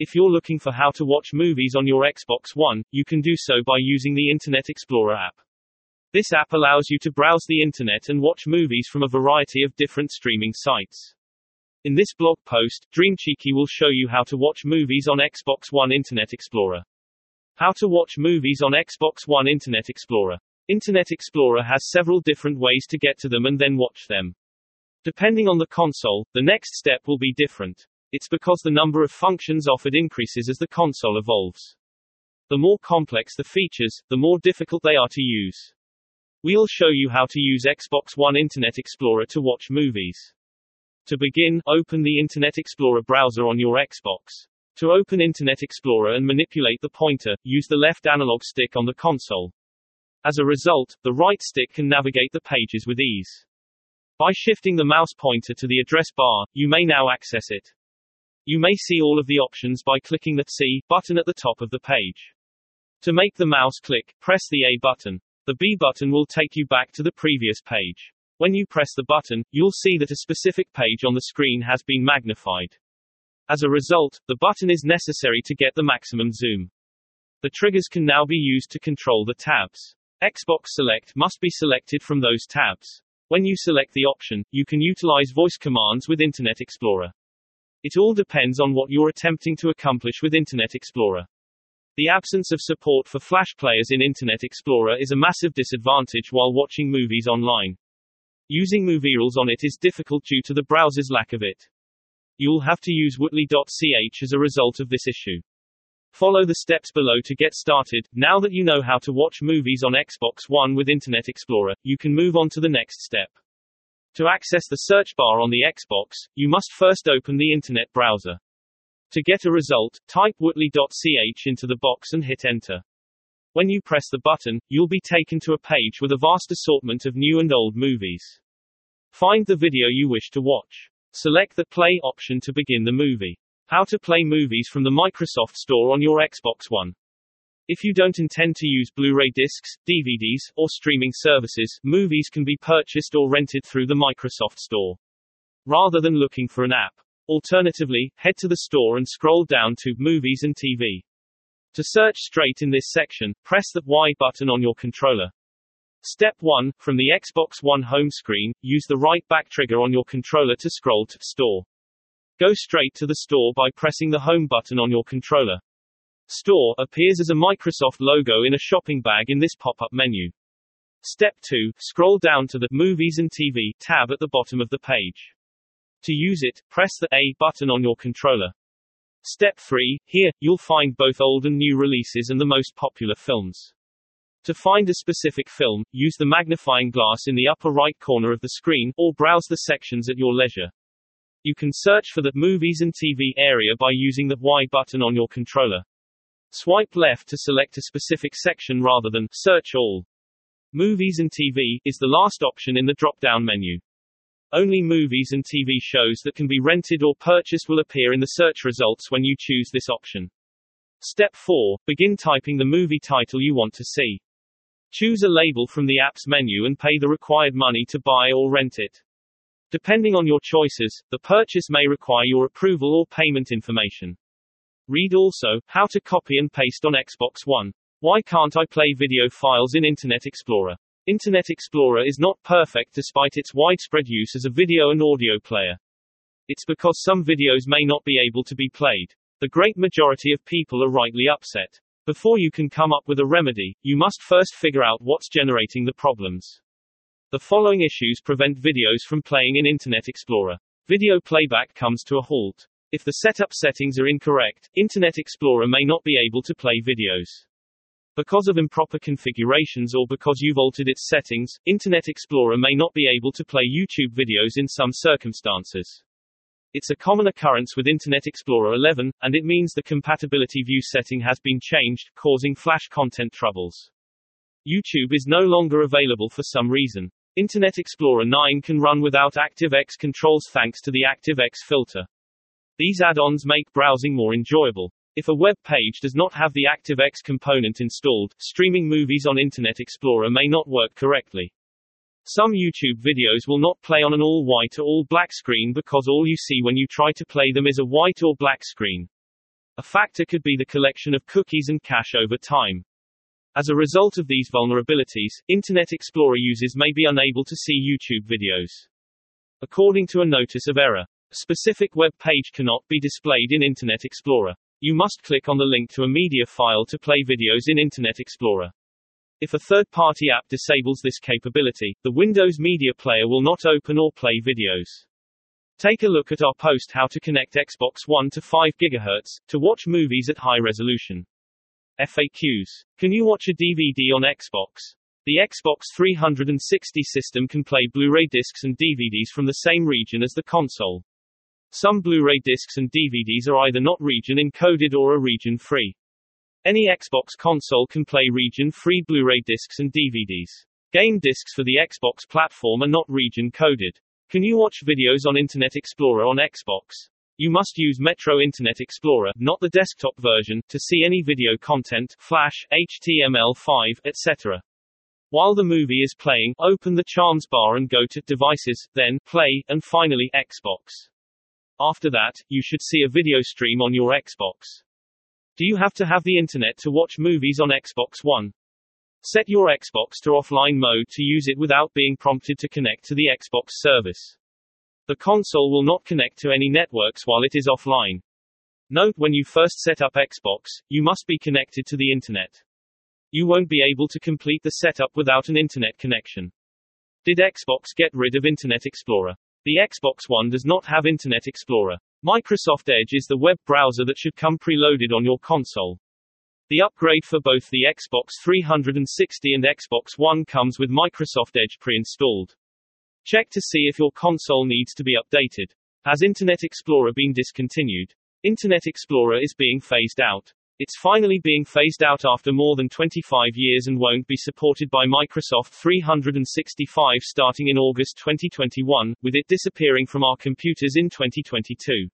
If you're looking for how to watch movies on your Xbox One, you can do so by using the Internet Explorer app. This app allows you to browse the internet and watch movies from a variety of different streaming sites. In this blog post, Dream Cheeky will show you how to watch movies on Xbox One Internet Explorer. How to watch movies on Xbox One Internet Explorer. Internet Explorer has several different ways to get to them and then watch them. Depending on the console, the next step will be different. It's because the number of functions offered increases as the console evolves. The more complex the features, the more difficult they are to use. We'll show you how to use Xbox One Internet Explorer to watch movies. To begin, open the Internet Explorer browser on your Xbox. To open Internet Explorer and manipulate the pointer, use the left analog stick on the console. As a result, the right stick can navigate the pages with ease. By shifting the mouse pointer to the address bar, you may now access it. You may see all of the options by clicking the C button at the top of the page. To make the mouse click, press the A button. The B button will take you back to the previous page. When you press the button, you'll see that a specific page on the screen has been magnified. As a result, the button is necessary to get the maximum zoom. The triggers can now be used to control the tabs. Xbox Select must be selected from those tabs. When you select the option, you can utilize voice commands with Internet Explorer. It all depends on what you're attempting to accomplish with Internet Explorer. The absence of support for Flash players in Internet Explorer is a massive disadvantage while watching movies online. Using MovieRules on it is difficult due to the browser's lack of it. You'll have to use Wootly.ch as a result of this issue. Follow the steps below to get started. Now that you know how to watch movies on Xbox One with Internet Explorer, you can move on to the next step. To access the search bar on the Xbox, you must first open the Internet browser. To get a result, type wootly.ch into the box and hit enter. When you press the button, you'll be taken to a page with a vast assortment of new and old movies. Find the video you wish to watch. Select the play option to begin the movie. How to play movies from the Microsoft Store on your Xbox One. If you don't intend to use Blu-ray discs, DVDs, or streaming services, movies can be purchased or rented through the Microsoft Store. Rather than looking for an app. Alternatively, head to the store and scroll down to Movies and TV. To search straight in this section, press the Y button on your controller. Step 1. From the Xbox One home screen, use the right back trigger on your controller to scroll to Store. Go straight to the store by pressing the Home button on your controller. Store appears as a Microsoft logo in a shopping bag in this pop-up menu. Step 2. Scroll down to the Movies and TV tab at the bottom of the page. To use it, press the A button on your controller. Step 3. Here, you'll find both old and new releases and the most popular films. To find a specific film, use the magnifying glass in the upper right corner of the screen, or browse the sections at your leisure. You can search for the Movies and TV area by using the Y button on your controller. Swipe left to select a specific section rather than Search All. Movies and TV is the last option in the drop-down menu. Only movies and TV shows that can be rented or purchased will appear in the search results when you choose this option. Step 4. Begin typing the movie title you want to see. Choose a label from the app's menu and pay the required money to buy or rent it. Depending on your choices, the purchase may require your approval or payment information. Read also, how to copy and paste on Xbox One. Why can't I play video files in Internet Explorer? Internet Explorer is not perfect despite its widespread use as a video and audio player. It's because some videos may not be able to be played. The great majority of people are rightly upset. Before you can come up with a remedy, you must first figure out what's generating the problems. The following issues prevent videos from playing in Internet Explorer. Video playback comes to a halt. If the setup settings are incorrect, Internet Explorer may not be able to play videos. Because of improper configurations or because you've altered its settings, Internet Explorer may not be able to play YouTube videos in some circumstances. It's a common occurrence with Internet Explorer 11, and it means the compatibility view setting has been changed, causing flash content troubles. YouTube is no longer available for some reason. Internet Explorer 9 can run without ActiveX controls thanks to the ActiveX filter. These add-ons make browsing more enjoyable. If a web page does not have the ActiveX component installed, streaming movies on Internet Explorer may not work correctly. Some YouTube videos will not play on an all-white or all-black screen because all you see when you try to play them is a white or black screen. A factor could be the collection of cookies and cache over time. As a result of these vulnerabilities, Internet Explorer users may be unable to see YouTube videos. According to a notice of error, specific web page cannot be displayed in Internet Explorer. You must click on the link to a media file to play videos in Internet Explorer. If a third-party app disables this capability, the Windows Media Player will not open or play videos. Take a look at our post How to Connect Xbox One to 5 GHz to watch movies at high resolution. FAQs. Can you watch a DVD on Xbox? The Xbox 360 system can play Blu-ray discs and DVDs from the same region as the console. Some Blu-ray discs and DVDs are either not region encoded or are region free. Any Xbox console can play region free Blu-ray discs and DVDs. Game discs for the Xbox platform are not region coded. Can you watch videos on Internet Explorer on Xbox? You must use Metro Internet Explorer, not the desktop version, to see any video content, Flash, HTML5, etc. While the movie is playing, open the Charms bar and go to Devices, then Play, and finally Xbox. After that, you should see a video stream on your Xbox. Do you have to have the internet to watch movies on Xbox One? Set your Xbox to offline mode to use it without being prompted to connect to the Xbox service. The console will not connect to any networks while it is offline. Note when you first set up Xbox, you must be connected to the internet. You won't be able to complete the setup without an internet connection. Did Xbox get rid of Internet Explorer? The Xbox One does not have Internet Explorer. Microsoft Edge is the web browser that should come preloaded on your console. The upgrade for both the Xbox 360 and Xbox One comes with Microsoft Edge pre-installed. Check to see if your console needs to be updated. Has Internet Explorer been discontinued? Internet Explorer is being phased out. It's finally being phased out after more than 25 years and won't be supported by Microsoft 365 starting in August 2021, with it disappearing from our computers in 2022.